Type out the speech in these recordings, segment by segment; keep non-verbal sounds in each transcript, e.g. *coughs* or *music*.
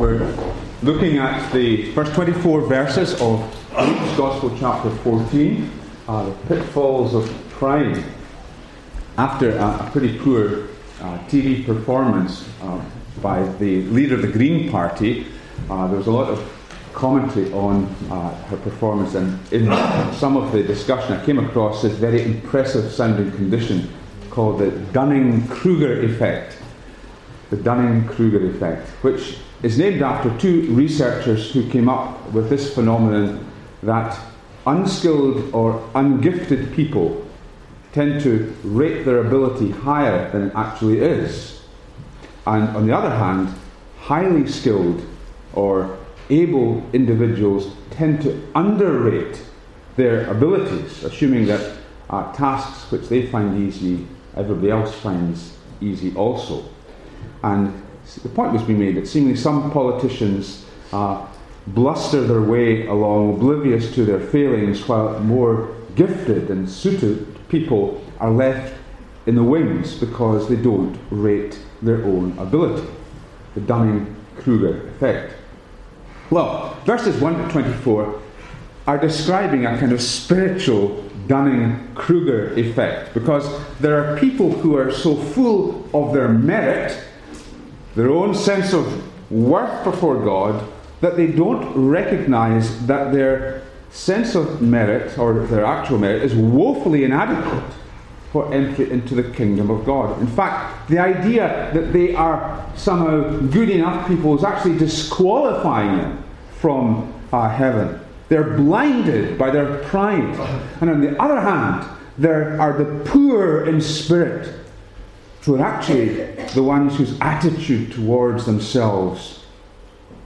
We're looking at the first 24 verses of Luke's Gospel, chapter 14, uh, the pitfalls of pride. After a, a pretty poor uh, TV performance uh, by the leader of the Green Party, uh, there was a lot of commentary on uh, her performance, and in some of the discussion, I came across this very impressive sounding condition called the Dunning Kruger effect. The Dunning Kruger effect, which is named after two researchers who came up with this phenomenon that unskilled or ungifted people tend to rate their ability higher than it actually is. And on the other hand, highly skilled or able individuals tend to underrate their abilities, assuming that uh, tasks which they find easy, everybody else finds easy also. And the point was being made that seemingly some politicians uh, bluster their way along, oblivious to their failings, while more gifted and suited people are left in the wings because they don't rate their own ability. The Dunning Kruger effect. Well, verses 1 to 24 are describing a kind of spiritual Dunning Kruger effect because there are people who are so full of their merit their own sense of worth before God, that they don't recognize that their sense of merit, or their actual merit, is woefully inadequate for entry into the kingdom of God. In fact, the idea that they are somehow good enough people is actually disqualifying them from uh, heaven. They're blinded by their pride. And on the other hand, there are the poor in spirit who are actually the ones whose attitude towards themselves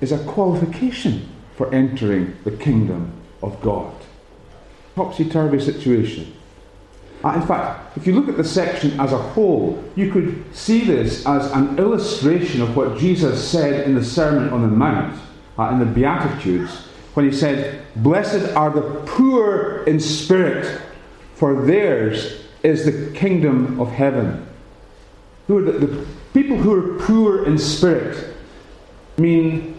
is a qualification for entering the kingdom of God. Topsy turvy situation. Uh, in fact, if you look at the section as a whole, you could see this as an illustration of what Jesus said in the Sermon on the Mount, uh, in the Beatitudes, when he said, Blessed are the poor in spirit, for theirs is the kingdom of heaven who are the, the people who are poor in spirit mean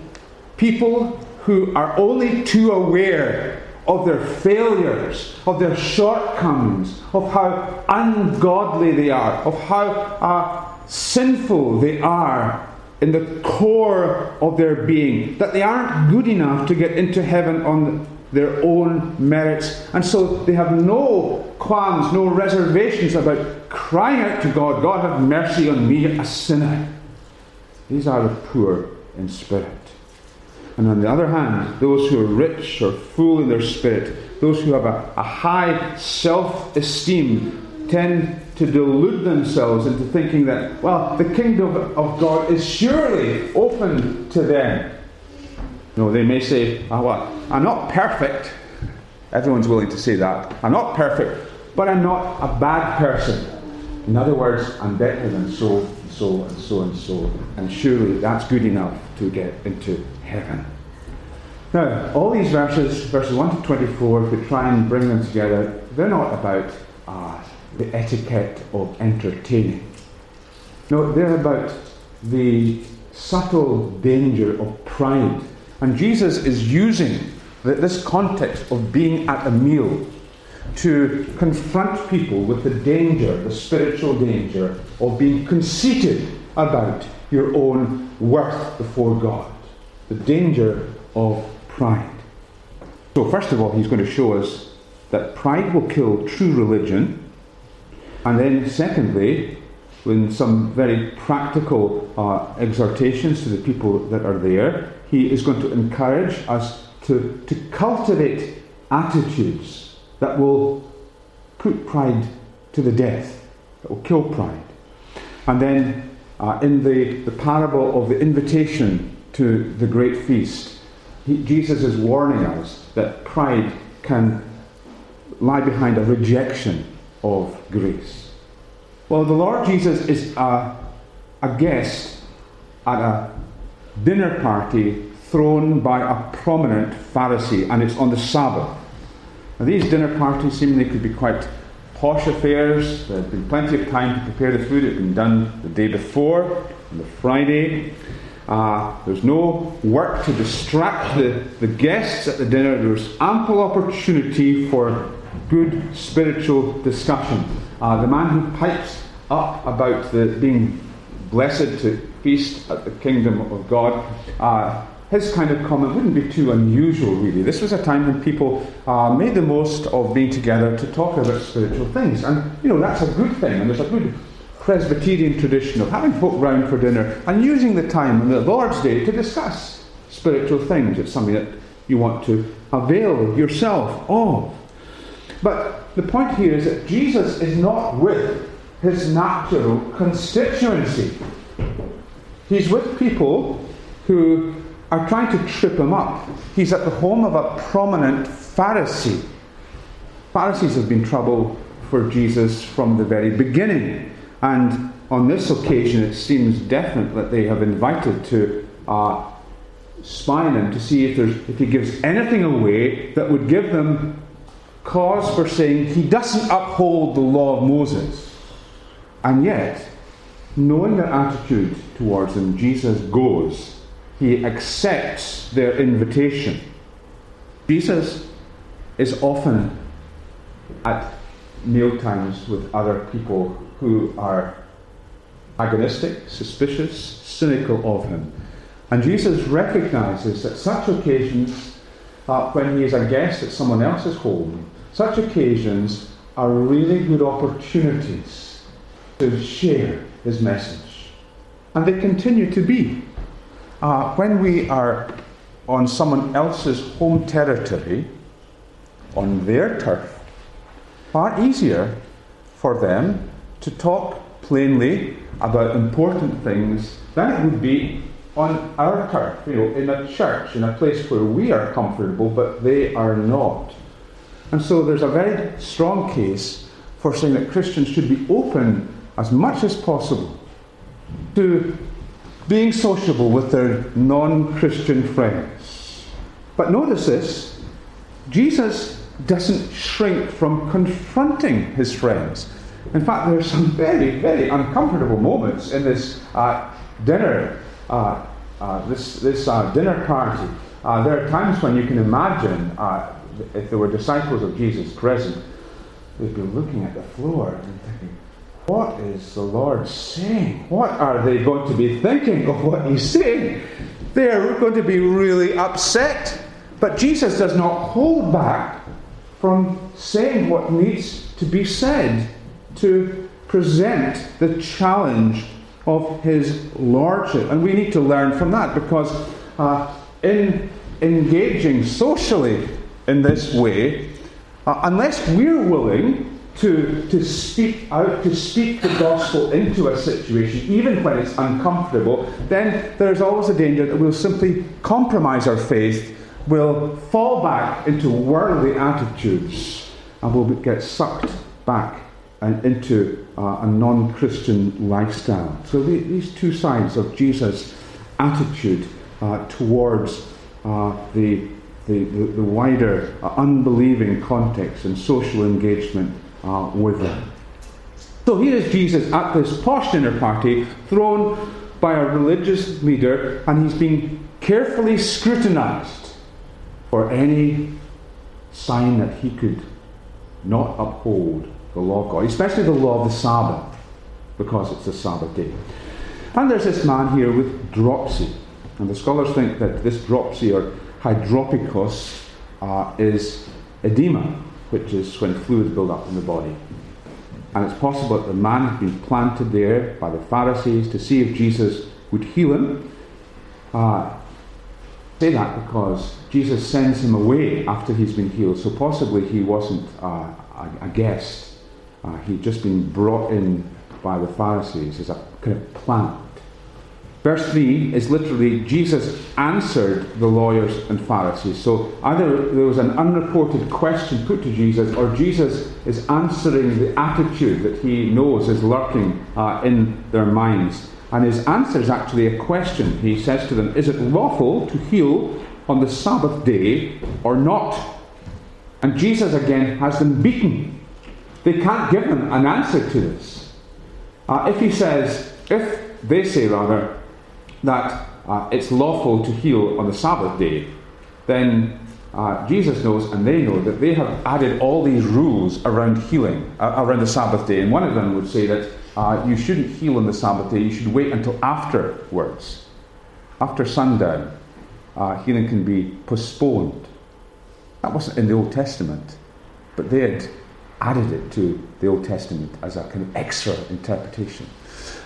people who are only too aware of their failures, of their shortcomings, of how ungodly they are, of how uh, sinful they are in the core of their being, that they aren't good enough to get into heaven on their own merits. And so they have no qualms, no reservations about crying out to God, God have mercy on me, a sinner. These are the poor in spirit. And on the other hand, those who are rich or full in their spirit, those who have a, a high self esteem, tend to delude themselves into thinking that, well, the kingdom of God is surely open to them. No, they may say, oh, well, I'm not perfect. Everyone's willing to say that. I'm not perfect, but I'm not a bad person. In other words, I'm better than so and so and so and so. And surely that's good enough to get into heaven. Now, all these verses, verses 1 to 24, if we try and bring them together, they're not about uh, the etiquette of entertaining. No, they're about the subtle danger of pride and Jesus is using this context of being at a meal to confront people with the danger, the spiritual danger of being conceited about your own worth before God. The danger of pride. So, first of all, he's going to show us that pride will kill true religion. And then, secondly, with some very practical uh, exhortations to the people that are there, he is going to encourage us to, to cultivate attitudes that will put pride to the death, that will kill pride. And then uh, in the, the parable of the invitation to the great feast, he, Jesus is warning us that pride can lie behind a rejection of grace. Well, the Lord Jesus is a, a guest at a dinner party thrown by a prominent Pharisee, and it's on the Sabbath. Now, these dinner parties seemingly could be quite posh affairs. There had been plenty of time to prepare the food. It had been done the day before, on the Friday. Uh, there's no work to distract the, the guests at the dinner. There's ample opportunity for good spiritual discussion. Uh, the man who pipes up about the being blessed to feast at the kingdom of God, uh, his kind of comment wouldn't be too unusual, really. This was a time when people uh, made the most of being together to talk about spiritual things. And, you know, that's a good thing. And there's a good Presbyterian tradition of having folk round for dinner and using the time on the Lord's Day to discuss spiritual things. It's something that you want to avail yourself of. But the point here is that Jesus is not with his natural constituency. He's with people who are trying to trip him up. He's at the home of a prominent Pharisee. Pharisees have been trouble for Jesus from the very beginning. And on this occasion, it seems definite that they have invited to uh, spy him to see if, if he gives anything away that would give them cause for saying he doesn't uphold the law of Moses. And yet, knowing their attitude towards him, Jesus goes. He accepts their invitation. Jesus is often at mealtimes with other people who are agonistic, suspicious, cynical of him. And Jesus recognizes that such occasions, uh, when he is a guest at someone else's home, such occasions are really good opportunities to share his message. And they continue to be. Uh, when we are on someone else's home territory, on their turf, far easier for them to talk plainly about important things than it would be on our turf, you know, in a church, in a place where we are comfortable, but they are not. And so there's a very strong case for saying that Christians should be open as much as possible to being sociable with their non Christian friends. But notice this Jesus doesn't shrink from confronting his friends. In fact, there are some *laughs* very, very uncomfortable moments in this uh, dinner, uh, uh, this, this uh, dinner party. Uh, there are times when you can imagine uh, if there were disciples of Jesus present, they'd be looking at the floor and thinking, what is the Lord saying? What are they going to be thinking of what he's saying? They're going to be really upset. But Jesus does not hold back from saying what needs to be said to present the challenge of his lordship. And we need to learn from that because uh, in engaging socially in this way, uh, unless we're willing to, to speak out, to speak the gospel into a situation, even when it's uncomfortable, then there's always a danger that we'll simply compromise our faith, we'll fall back into worldly attitudes, and we'll get sucked back and into uh, a non Christian lifestyle. So the, these two sides of Jesus' attitude uh, towards uh, the, the, the, the, wider uh, unbelieving context and social engagement uh, with them. So here is Jesus at this posh dinner party, thrown by a religious leader, and he's being carefully scrutinized for any sign that he could not uphold the law of God, especially the law of the Sabbath, because it's a Sabbath day. And there's this man here with dropsy. And the scholars think that this dropsy or hydropikos uh, is edema, which is when fluids build up in the body. And it's possible that the man had been planted there by the Pharisees to see if Jesus would heal him. Uh, say that because Jesus sends him away after he's been healed, so possibly he wasn't uh, a, a guest uh, he'd just been brought in by the Pharisees as a kind of plant. Verse 3 is literally Jesus answered the lawyers and Pharisees. So either there was an unreported question put to Jesus, or Jesus is answering the attitude that he knows is lurking uh, in their minds. And his answer is actually a question. He says to them, Is it lawful to heal on the Sabbath day or not? And Jesus again has them beaten they can't give him an answer to this. Uh, if he says, if they say rather, that uh, it's lawful to heal on the Sabbath day, then uh, Jesus knows and they know that they have added all these rules around healing, uh, around the Sabbath day. And one of them would say that uh, you shouldn't heal on the Sabbath day, you should wait until afterwards. After sundown, uh, healing can be postponed. That wasn't in the Old Testament, but they had added it to the Old Testament as a kind of extra interpretation.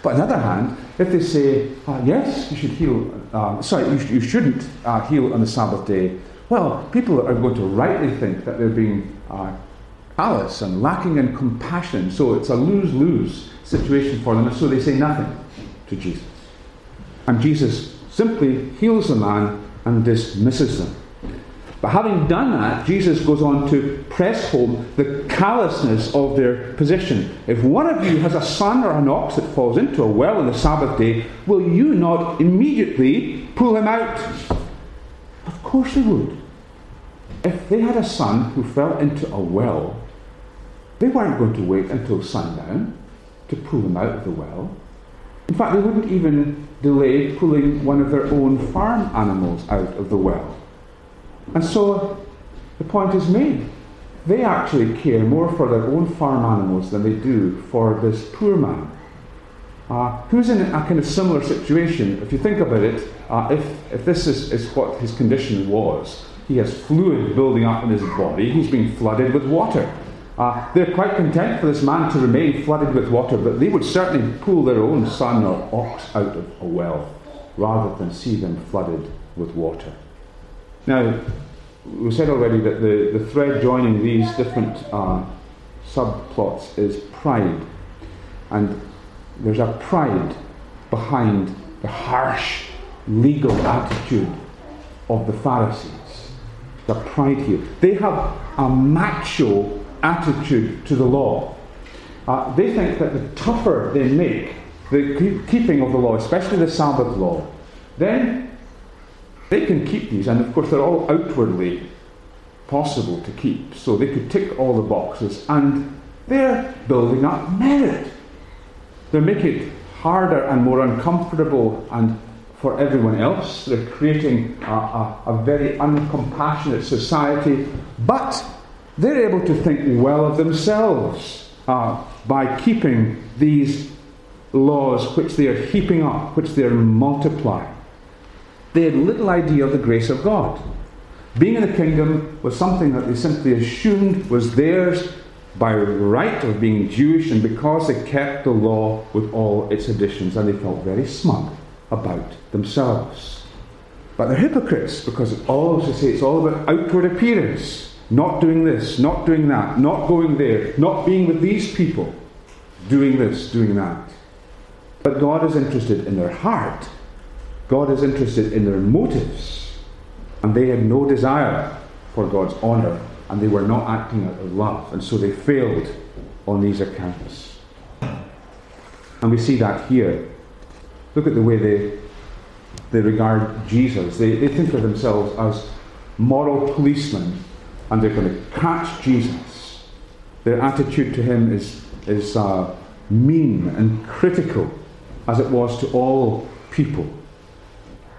But on the other hand, if they say, uh, yes, you should heal, uh, sorry, you, sh- you shouldn't uh, heal on the Sabbath day, well, people are going to rightly think that they're being uh, callous and lacking in compassion. So it's a lose lose situation for them, and so they say nothing to Jesus. And Jesus simply heals the man and dismisses them. But having done that, Jesus goes on to press home the callousness of their position. If one of you has a son or an ox that falls into a well on the Sabbath day, will you not immediately pull him out? Of course they would. If they had a son who fell into a well, they weren't going to wait until sundown to pull him out of the well. In fact, they wouldn't even delay pulling one of their own farm animals out of the well. And so the point is made. They actually care more for their own farm animals than they do for this poor man. Uh, who's in a kind of similar situation? If you think about it, uh, if, if this is, is what his condition was, he has fluid building up in his body, he's being flooded with water. Uh, they're quite content for this man to remain flooded with water, but they would certainly pull their own son or ox out of a well rather than see them flooded with water. Now, we said already that the, the thread joining these different uh, subplots is pride. And there's a pride behind the harsh legal attitude of the Pharisees. The pride here. They have a macho attitude to the law. Uh, they think that the tougher they make the keeping of the law, especially the Sabbath law, then they can keep these, and of course they're all outwardly possible to keep. So they could tick all the boxes, and they're building up merit. They're making it harder and more uncomfortable and for everyone else. They're creating a, a, a very uncompassionate society, but they're able to think well of themselves uh, by keeping these laws which they are heaping up, which they are multiplying. They had little idea of the grace of God. Being in the kingdom was something that they simply assumed was theirs by right of being Jewish and because they kept the law with all its additions, and they felt very smug about themselves. But they're hypocrites because it all, as I say, it's all about outward appearance. Not doing this, not doing that, not going there, not being with these people, doing this, doing that. But God is interested in their heart. God is interested in their motives. And they had no desire for God's honour, and they were not acting out of love. And so they failed on these accounts. And we see that here. Look at the way they, they regard Jesus. They, they think of themselves as moral policemen, and they're going to catch Jesus. Their attitude to him is, is uh, mean and critical, as it was to all people.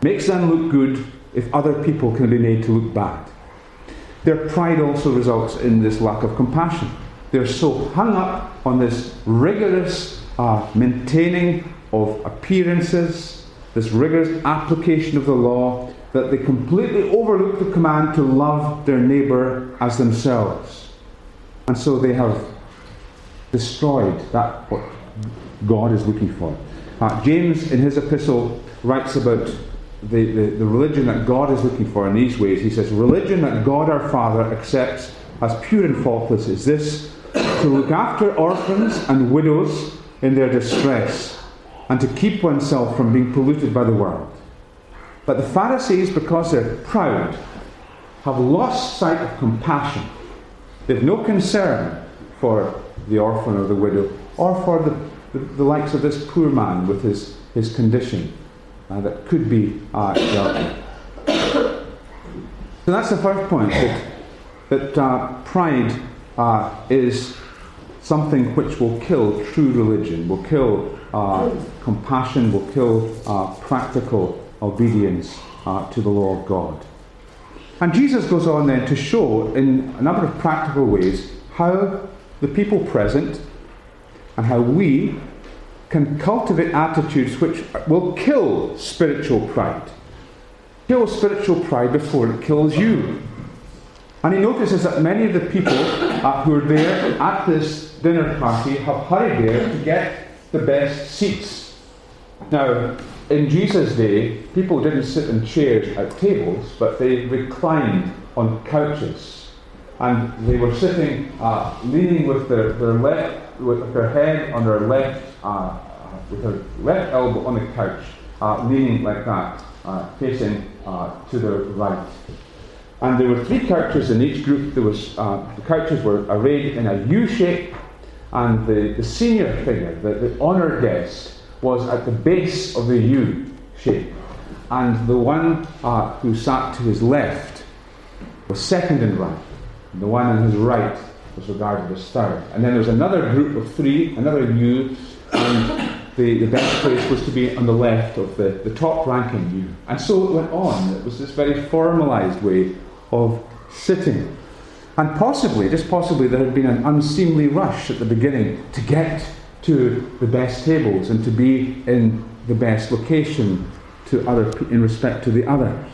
Makes them look good if other people can be made to look bad. Their pride also results in this lack of compassion. They're so hung up on this rigorous uh, maintaining of appearances, this rigorous application of the law, that they completely overlook the command to love their neighbour as themselves. And so they have destroyed that what God is looking for. Uh, James, in his epistle, writes about the, the, the religion that God is looking for in these ways. He says, Religion that God our Father accepts as pure and faultless is this to look after orphans and widows in their distress, and to keep oneself from being polluted by the world. But the Pharisees, because they're proud, have lost sight of compassion. They've no concern for the orphan or the widow, or for the, the, the likes of this poor man with his, his condition that could be uh, dealt with. So that's the first point that, that uh, pride uh, is something which will kill true religion, will kill uh, compassion will kill uh, practical obedience uh, to the law of God. And Jesus goes on then to show in a number of practical ways how the people present and how we can cultivate attitudes which will kill spiritual pride. Kill spiritual pride before it kills you. And he notices that many of the people *coughs* who are there at this dinner party have hurried there to get the best seats. Now, in Jesus' day, people didn't sit in chairs at tables, but they reclined on couches. And they were sitting, uh, leaning with their, their left, with her head on her left, uh, with their left elbow on the couch, uh, leaning like that, uh, facing uh, to the right. And there were three couches in each group. There was uh, the couches were arrayed in a U shape, and the, the senior figure, the, the guest, was at the base of the U shape. And the one uh, who sat to his left was second in rank. And the one on his right was regarded as third. And then there was another group of three, another U, and the, the best place was to be on the left of the, the top ranking U. And so it went on. It was this very formalised way of sitting. And possibly, just possibly, there had been an unseemly rush at the beginning to get to the best tables and to be in the best location to other in respect to the others.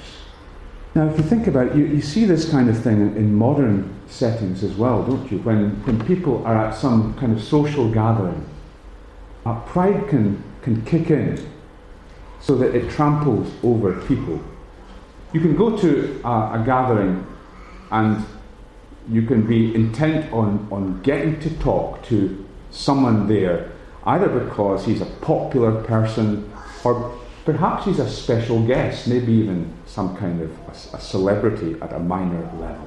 Now, if you think about it, you, you see this kind of thing in, in modern settings as well, don't you? When, when people are at some kind of social gathering, uh, pride can, can kick in so that it tramples over people. You can go to uh, a gathering and you can be intent on, on getting to talk to someone there, either because he's a popular person or perhaps he's a special guest, maybe even some kind of a, a celebrity at a minor level.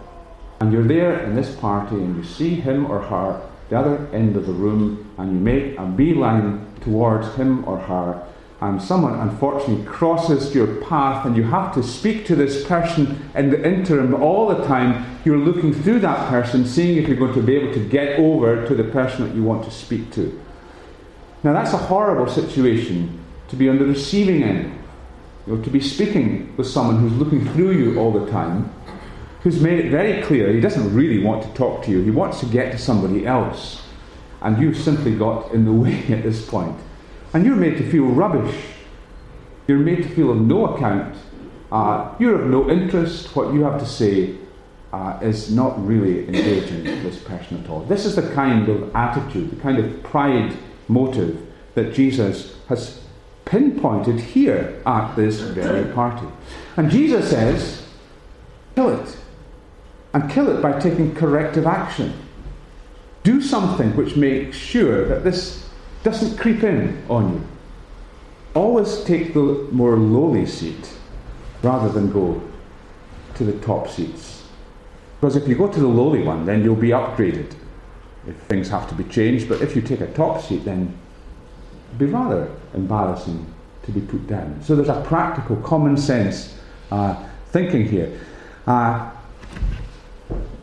And you're there in this party and you see him or her the other end of the room and you make a beeline towards him or her and someone unfortunately crosses your path and you have to speak to this person in the interim all the time. You're looking through that person seeing if you're going to be able to get over to the person that you want to speak to. Now that's a horrible situation to be on the receiving end you know, to be speaking with someone who's looking through you all the time who's made it very clear he doesn't really want to talk to you he wants to get to somebody else and you've simply got in the *laughs* way at this point. and you're made to feel rubbish. You're made to feel of no account. Uh, you're of no interest. What you have to say uh, is not really engaging this person at all. This is the kind of attitude, the kind of pride motive that Jesus has pinpointed here at this very party. And Jesus says, kill it. And kill it by taking corrective action. Do something which makes sure that this doesn't creep in on you. Always take the more lowly seat rather than go to the top seats. Because if you go to the lowly one, then you'll be upgraded if things have to be changed. But if you take a top seat, then be rather embarrassing to be put down. So there's a practical, common sense uh, thinking here. Uh,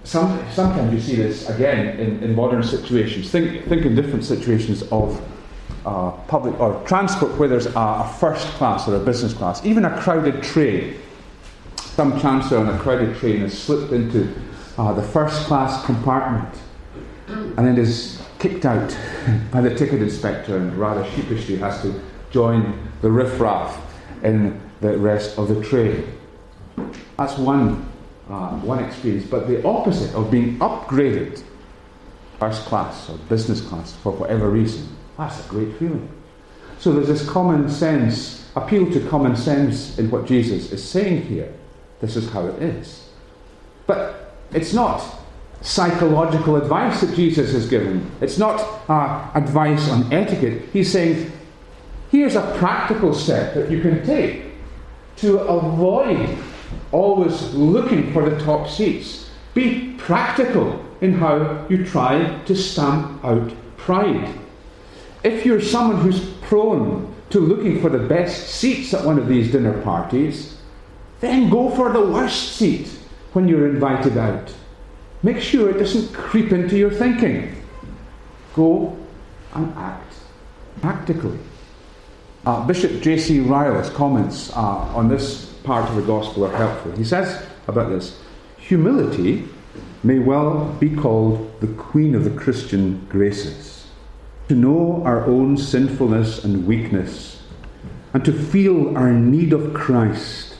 some, sometimes you see this again in, in modern situations. Think, think in different situations of uh, public or transport where there's a, a, first class or a business class, even a crowded train. Some chancellor on a crowded train has slipped into uh, the first class compartment and then is kicked out by the ticket inspector and rather sheepishly has to join the riffraff in the rest of the train. That's one uh, one experience, but the opposite of being upgraded first class or business class for whatever reason, that's a great feeling. So there's this common sense, appeal to common sense in what Jesus is saying here. This is how it is. But it's not psychological advice that Jesus is giving. It's not uh, advice on etiquette. He's saying, here's a practical step that you can take to avoid always looking for the top seats. Be practical in how you try to stamp out pride. If you're someone who's prone to looking for the best seats at one of these dinner parties, then go for the worst seat when you're invited out. Make sure it doesn't creep into your thinking. Go and act practically. Uh, Bishop J.C. Ryle's comments uh, on this part of the gospel are helpful. He says about this humility may well be called the queen of the Christian graces. To know our own sinfulness and weakness, and to feel our need of Christ,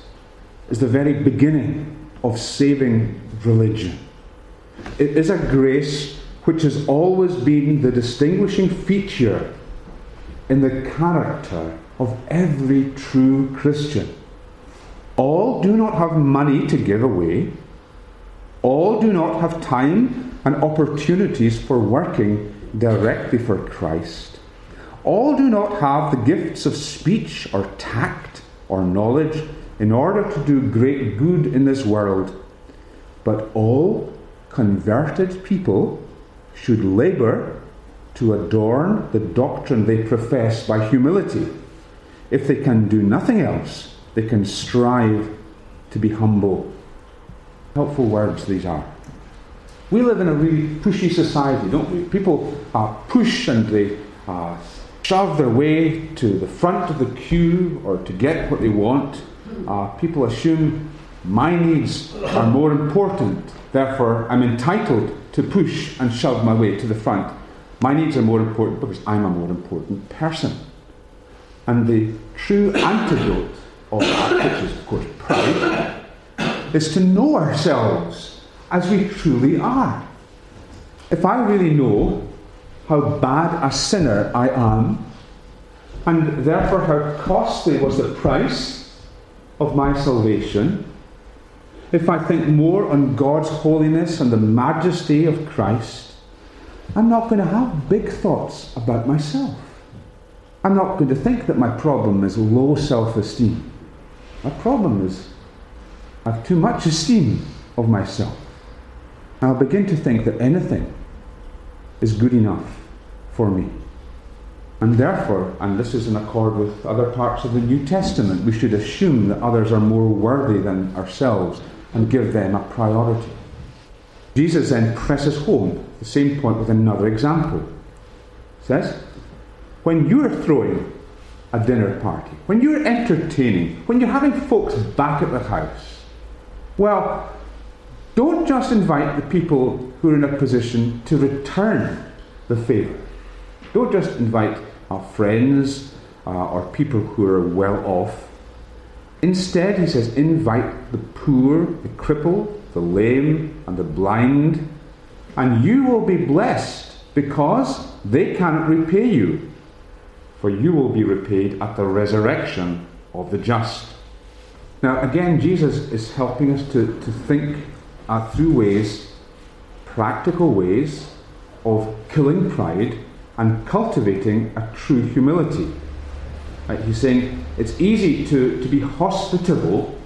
is the very beginning of saving religion. It is a grace which has always been the distinguishing feature in the character of every true Christian. All do not have money to give away. All do not have time and opportunities for working directly for Christ. All do not have the gifts of speech or tact or knowledge in order to do great good in this world. But all converted people should labour to adorn the doctrine they profess by humility. If they can do nothing else, they can strive to be humble. Helpful words these are. We live in a really pushy society, don't we? People uh, push and they uh, shove their way to the front of the queue or to get what they want. Uh, people assume my needs are more important, therefore, I'm entitled to push and shove my way to the front. My needs are more important because I'm a more important person. And the true antidote of that, which is, of course, pride, is to know ourselves as we truly are. If I really know how bad a sinner I am, and therefore how costly was the price of my salvation, if I think more on God's holiness and the majesty of Christ, I'm not going to have big thoughts about myself. I'm not going to think that my problem is low self esteem. My problem is I have too much esteem of myself. I'll begin to think that anything is good enough for me. And therefore, and this is in accord with other parts of the New Testament, we should assume that others are more worthy than ourselves and give them a priority. Jesus then presses home the same point with another example. He says, when you're throwing a dinner party, when you're entertaining, when you're having folks back at the house, well, don't just invite the people who are in a position to return the favour. Don't just invite our friends uh, or people who are well off. Instead, he says, invite the poor, the crippled, the lame, and the blind, and you will be blessed because they cannot repay you for you will be repaid at the resurrection of the just. Now, again, Jesus is helping us to, to think uh, through ways, practical ways, of killing pride and cultivating a true humility. Right? He's saying it's easy to, to be hospitable,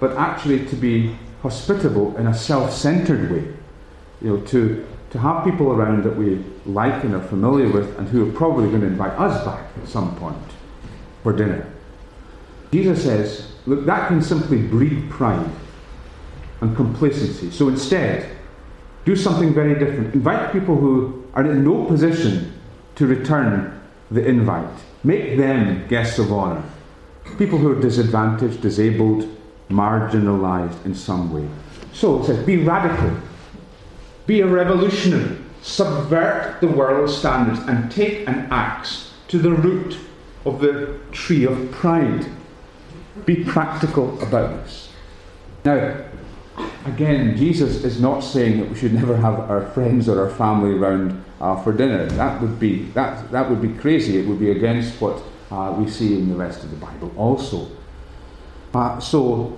but actually to be hospitable in a self centered way. You know, to to have people around that we like and are familiar with and who are probably going to invite us back at some point for dinner. Jesus says, look, that can simply breed pride and complacency. So instead, do something very different. Invite people who are in no position to return the invite. Make them guests of honour. People who are disadvantaged, disabled, marginalised in some way. So it says, be radical be a revolutionary. Subvert the world's standards and take an axe to the root of the tree of pride. Be practical about this. Now, again, Jesus is not saying that we should *laughs* never have our friends or our family around uh, for dinner. That would be that that would be crazy. It would be against what uh, we see in the rest of the Bible also. Uh, so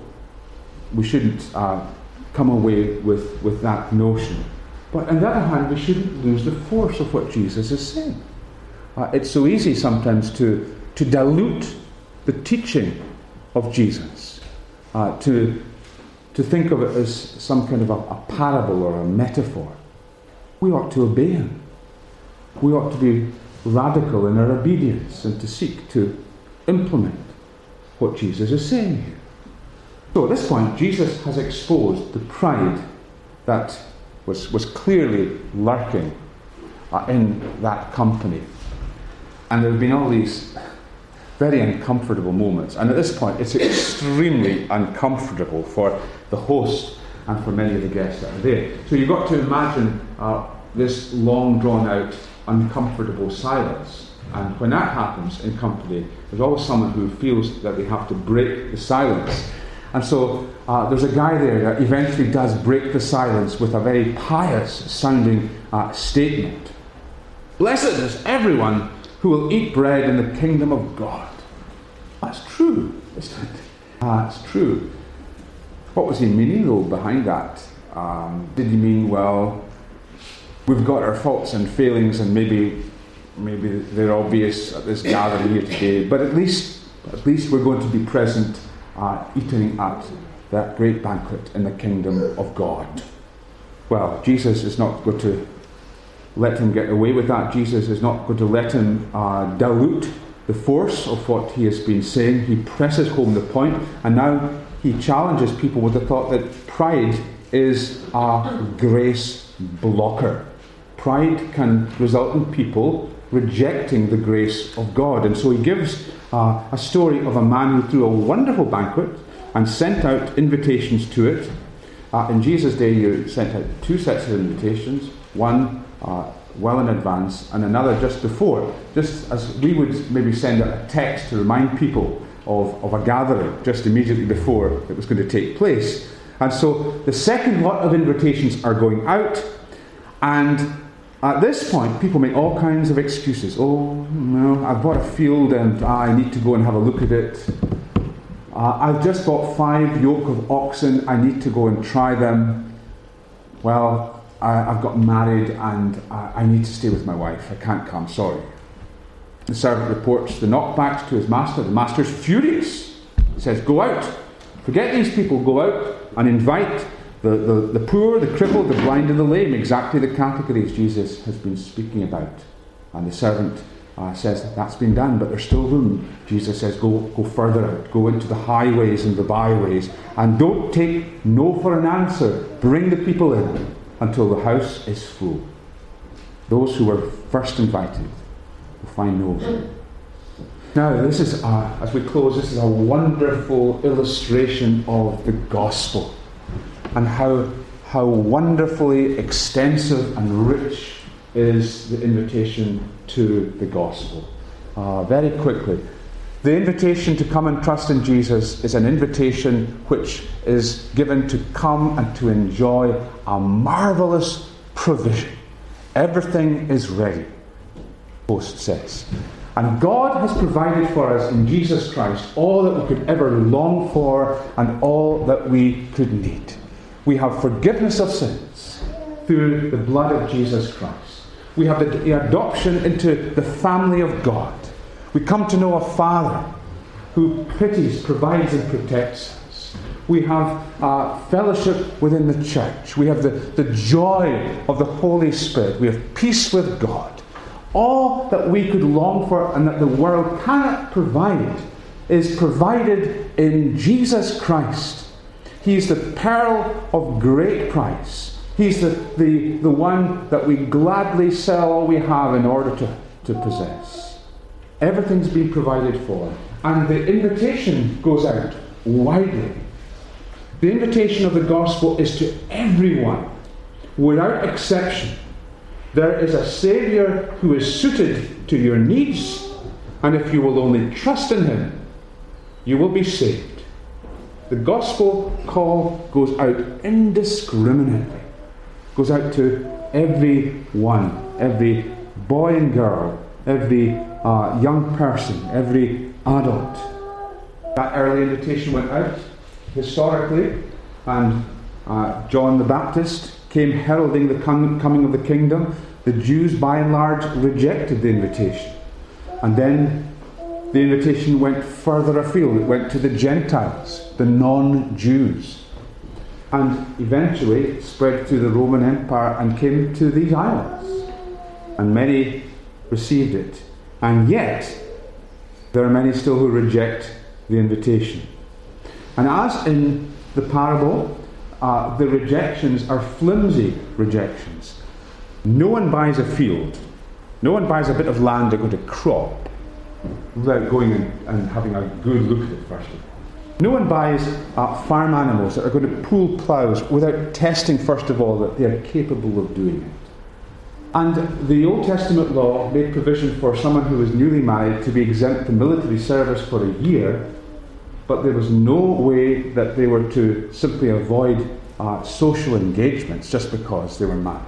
we shouldn't uh, come away with, with that notion. But on the other hand, we shouldn't lose the force of what Jesus is saying. Uh, it's so easy sometimes to, to dilute the teaching of Jesus, uh, to, to think of it as some kind of a, a parable or a metaphor. We ought to obey him. We ought to be radical in our obedience and to seek to implement what Jesus is saying here. So at this point, Jesus has exposed the pride that was, was clearly lurking uh, in that company. And there have been all these very uncomfortable moments. And at this point, it's extremely uncomfortable for the host and for many of the guests that are there. So you've got to imagine uh, this long drawn out, uncomfortable silence. And when that happens in company, there's always someone who feels that they have to break the silence. And so uh, there's a guy there that eventually does break the silence with a very pious sounding uh, statement Blessed is everyone who will eat bread in the kingdom of God. That's true, isn't it? That's true. What was he meaning, though, behind that? Um, did he mean, well, we've got our faults and failings, and maybe, maybe they're obvious at this gathering here today, but at least, at least we're going to be present, uh, eating at that great banquet in the kingdom of God. Well, Jesus is not going to let him get away with that. Jesus is not going to let him uh, dilute the force of what he has been saying. He presses home the point, and now he challenges people with the thought that pride is a grace blocker. Pride can result in people rejecting the grace of God. And so he gives uh, a story of a man who threw a wonderful banquet and sent out invitations to it. Uh, in Jesus' day, you sent out two sets of invitations one uh, well in advance and another just before, just as we would maybe send out a text to remind people of, of a gathering just immediately before it was going to take place. And so the second lot of invitations are going out, and at this point, people make all kinds of excuses. Oh, no, I've bought a field and I need to go and have a look at it. Uh, I've just bought five yoke of oxen, I need to go and try them. Well, I, have got married and I, I need to stay with my wife. I can't come, sorry. The servant reports the knockbacks to his master. The master's furious. He says, Go out. Forget these people. Go out and invite the, the, the poor, the crippled, the blind, and the lame. Exactly the categories Jesus has been speaking about. And the servant uh, says, That's been done, but there's still room. Jesus says, Go, go further out. Go into the highways and the byways. And don't take no for an answer. Bring the people in until the house is full. Those who were first invited will find no room. Now, this is, a, as we close, this is a wonderful illustration of the gospel and how, how wonderfully extensive and rich is the invitation to the gospel. Uh, very quickly, the invitation to come and trust in Jesus is an invitation which is given to come and to enjoy a marvelous provision. Everything is ready, Post says. And God has provided for us in Jesus Christ all that we could ever long for and all that we could need. We have forgiveness of sins through the blood of Jesus Christ. We have the adoption into the family of God. We come to know a Father who pities, provides, and protects us. We have uh, fellowship within the church. We have the, the joy of the Holy Spirit. We have peace with God. All that we could long for and that the world cannot provide is provided in Jesus Christ. He's the pearl of great price. He's the, the, the one that we gladly sell all we have in order to, to possess. Everything's been provided for. And the invitation goes out widely. The invitation of the gospel is to everyone, without exception. There is a Saviour who is suited to your needs, and if you will only trust in Him, you will be saved. The gospel call goes out indiscriminately, goes out to everyone, every boy and girl, every uh, young person, every adult. That early invitation went out historically, and uh, John the Baptist came heralding the coming of the kingdom. The Jews, by and large, rejected the invitation. And then the invitation went further afield. It went to the Gentiles, the non Jews. And eventually spread through the Roman Empire and came to these islands. And many received it. And yet, there are many still who reject the invitation. And as in the parable, uh, the rejections are flimsy rejections. No one buys a field, no one buys a bit of land they're going to crop without going and, and having a good look at it first of all. No one buys uh, farm animals that are going to pull ploughs without testing, first of all, that they are capable of doing it. And the Old Testament law made provision for someone who was newly married to be exempt from military service for a year, but there was no way that they were to simply avoid uh, social engagements just because they were married.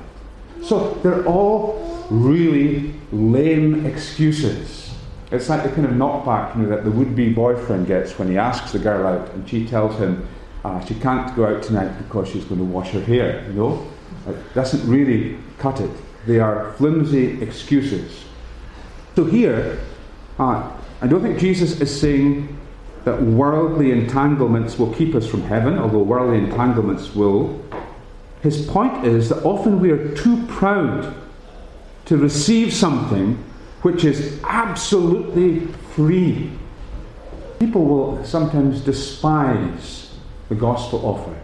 So they're all really lame excuses it's like the kind of knockback you know, that the would-be boyfriend gets when he asks the girl out and she tells him uh, she can't go out tonight because she's going to wash her hair. You know, it doesn't really cut it. They are flimsy excuses. So here, uh, I don't think Jesus is saying that worldly entanglements will keep us from heaven, although worldly entanglements will. His point is that often we are too proud to receive something which is absolutely free. People will sometimes despise the gospel offer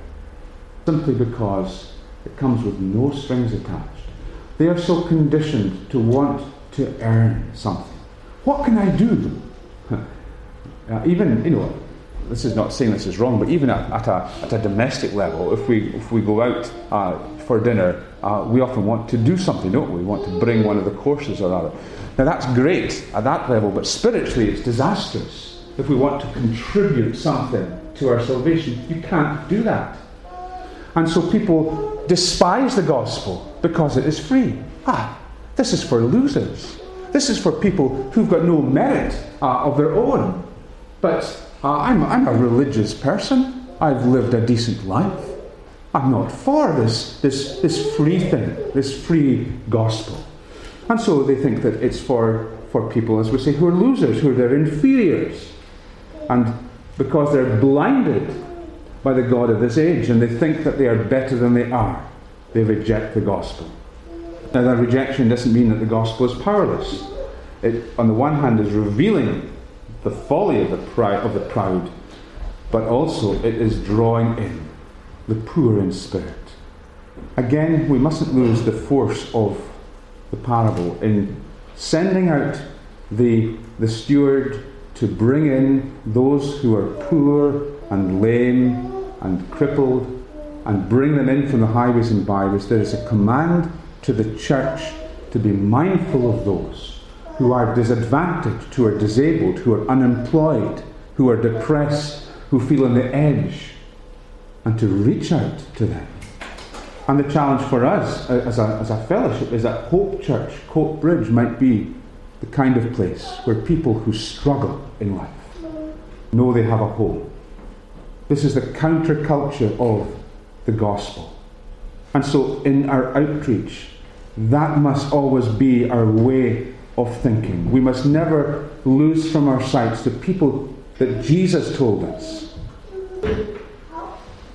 simply because it comes with no strings attached. They are so conditioned to want to earn something. What can I do? Uh, even, you know, this is not saying this is wrong, but even at, at, a, at a domestic level, if we, if we go out uh, for dinner, uh, we often want to do something, don't we? We want to bring one of the courses or other. Now, that's great at that level, but spiritually it's disastrous if we want to contribute something to our salvation. You can't do that. And so people despise the gospel because it is free. Ah, this is for losers. This is for people who've got no merit uh, of their own. But uh, I'm, I'm a religious person. I've lived a decent life. I'm not for this, this, this free thing, this free gospel. And so they think that it's for, for people, as we say, who are losers, who are their inferiors. And because they're blinded by the God of this age and they think that they are better than they are, they reject the gospel. Now, that rejection doesn't mean that the gospel is powerless. It, on the one hand, is revealing the folly of the, proud, of the proud, but also it is drawing in the poor in spirit. Again, we mustn't lose the force of the parable in sending out the, the steward to bring in those who are poor and lame and crippled and bring them in from the highways and byways. There is a command to the church to be mindful of those who are disadvantaged, who are disabled, who are unemployed, who are depressed, who feel on the edge, and to reach out to them. And the challenge for us uh, as a, as a fellowship is that Hope Church, Coatbridge, might be the kind of place where people who struggle in life know they have a home. This is the counterculture of the gospel. And so in our outreach, that must always be our way of thinking. We must never lose from our sights the people that Jesus told us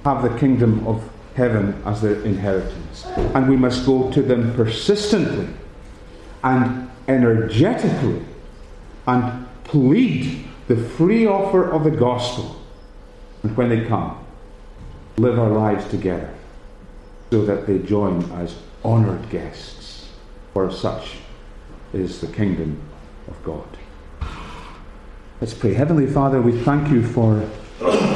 have the kingdom of heaven as their inheritance. And we must go to them persistently and energetically and plead the free offer of the gospel. And when they come, live our lives together so that they join as honoured guests, for such is the kingdom of God. Let's pray. Heavenly Father, we thank you for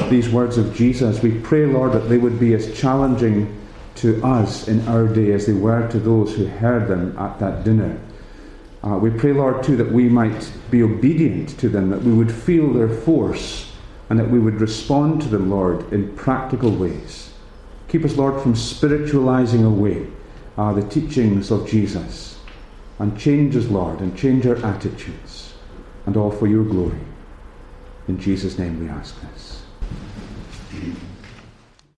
these words of Jesus. We pray, Lord, that they would be as challenging to us in our day as they were to those who heard them at that dinner. Uh, we pray, Lord, too, that we might be obedient to them, that we would feel their force, and that we would respond to them, Lord, in practical ways. Keep us, Lord, from spiritualizing away uh, the teachings of Jesus, and change us, Lord, and change our attitudes, and all for your glory. In Jesus' name we ask this. Mm-hmm.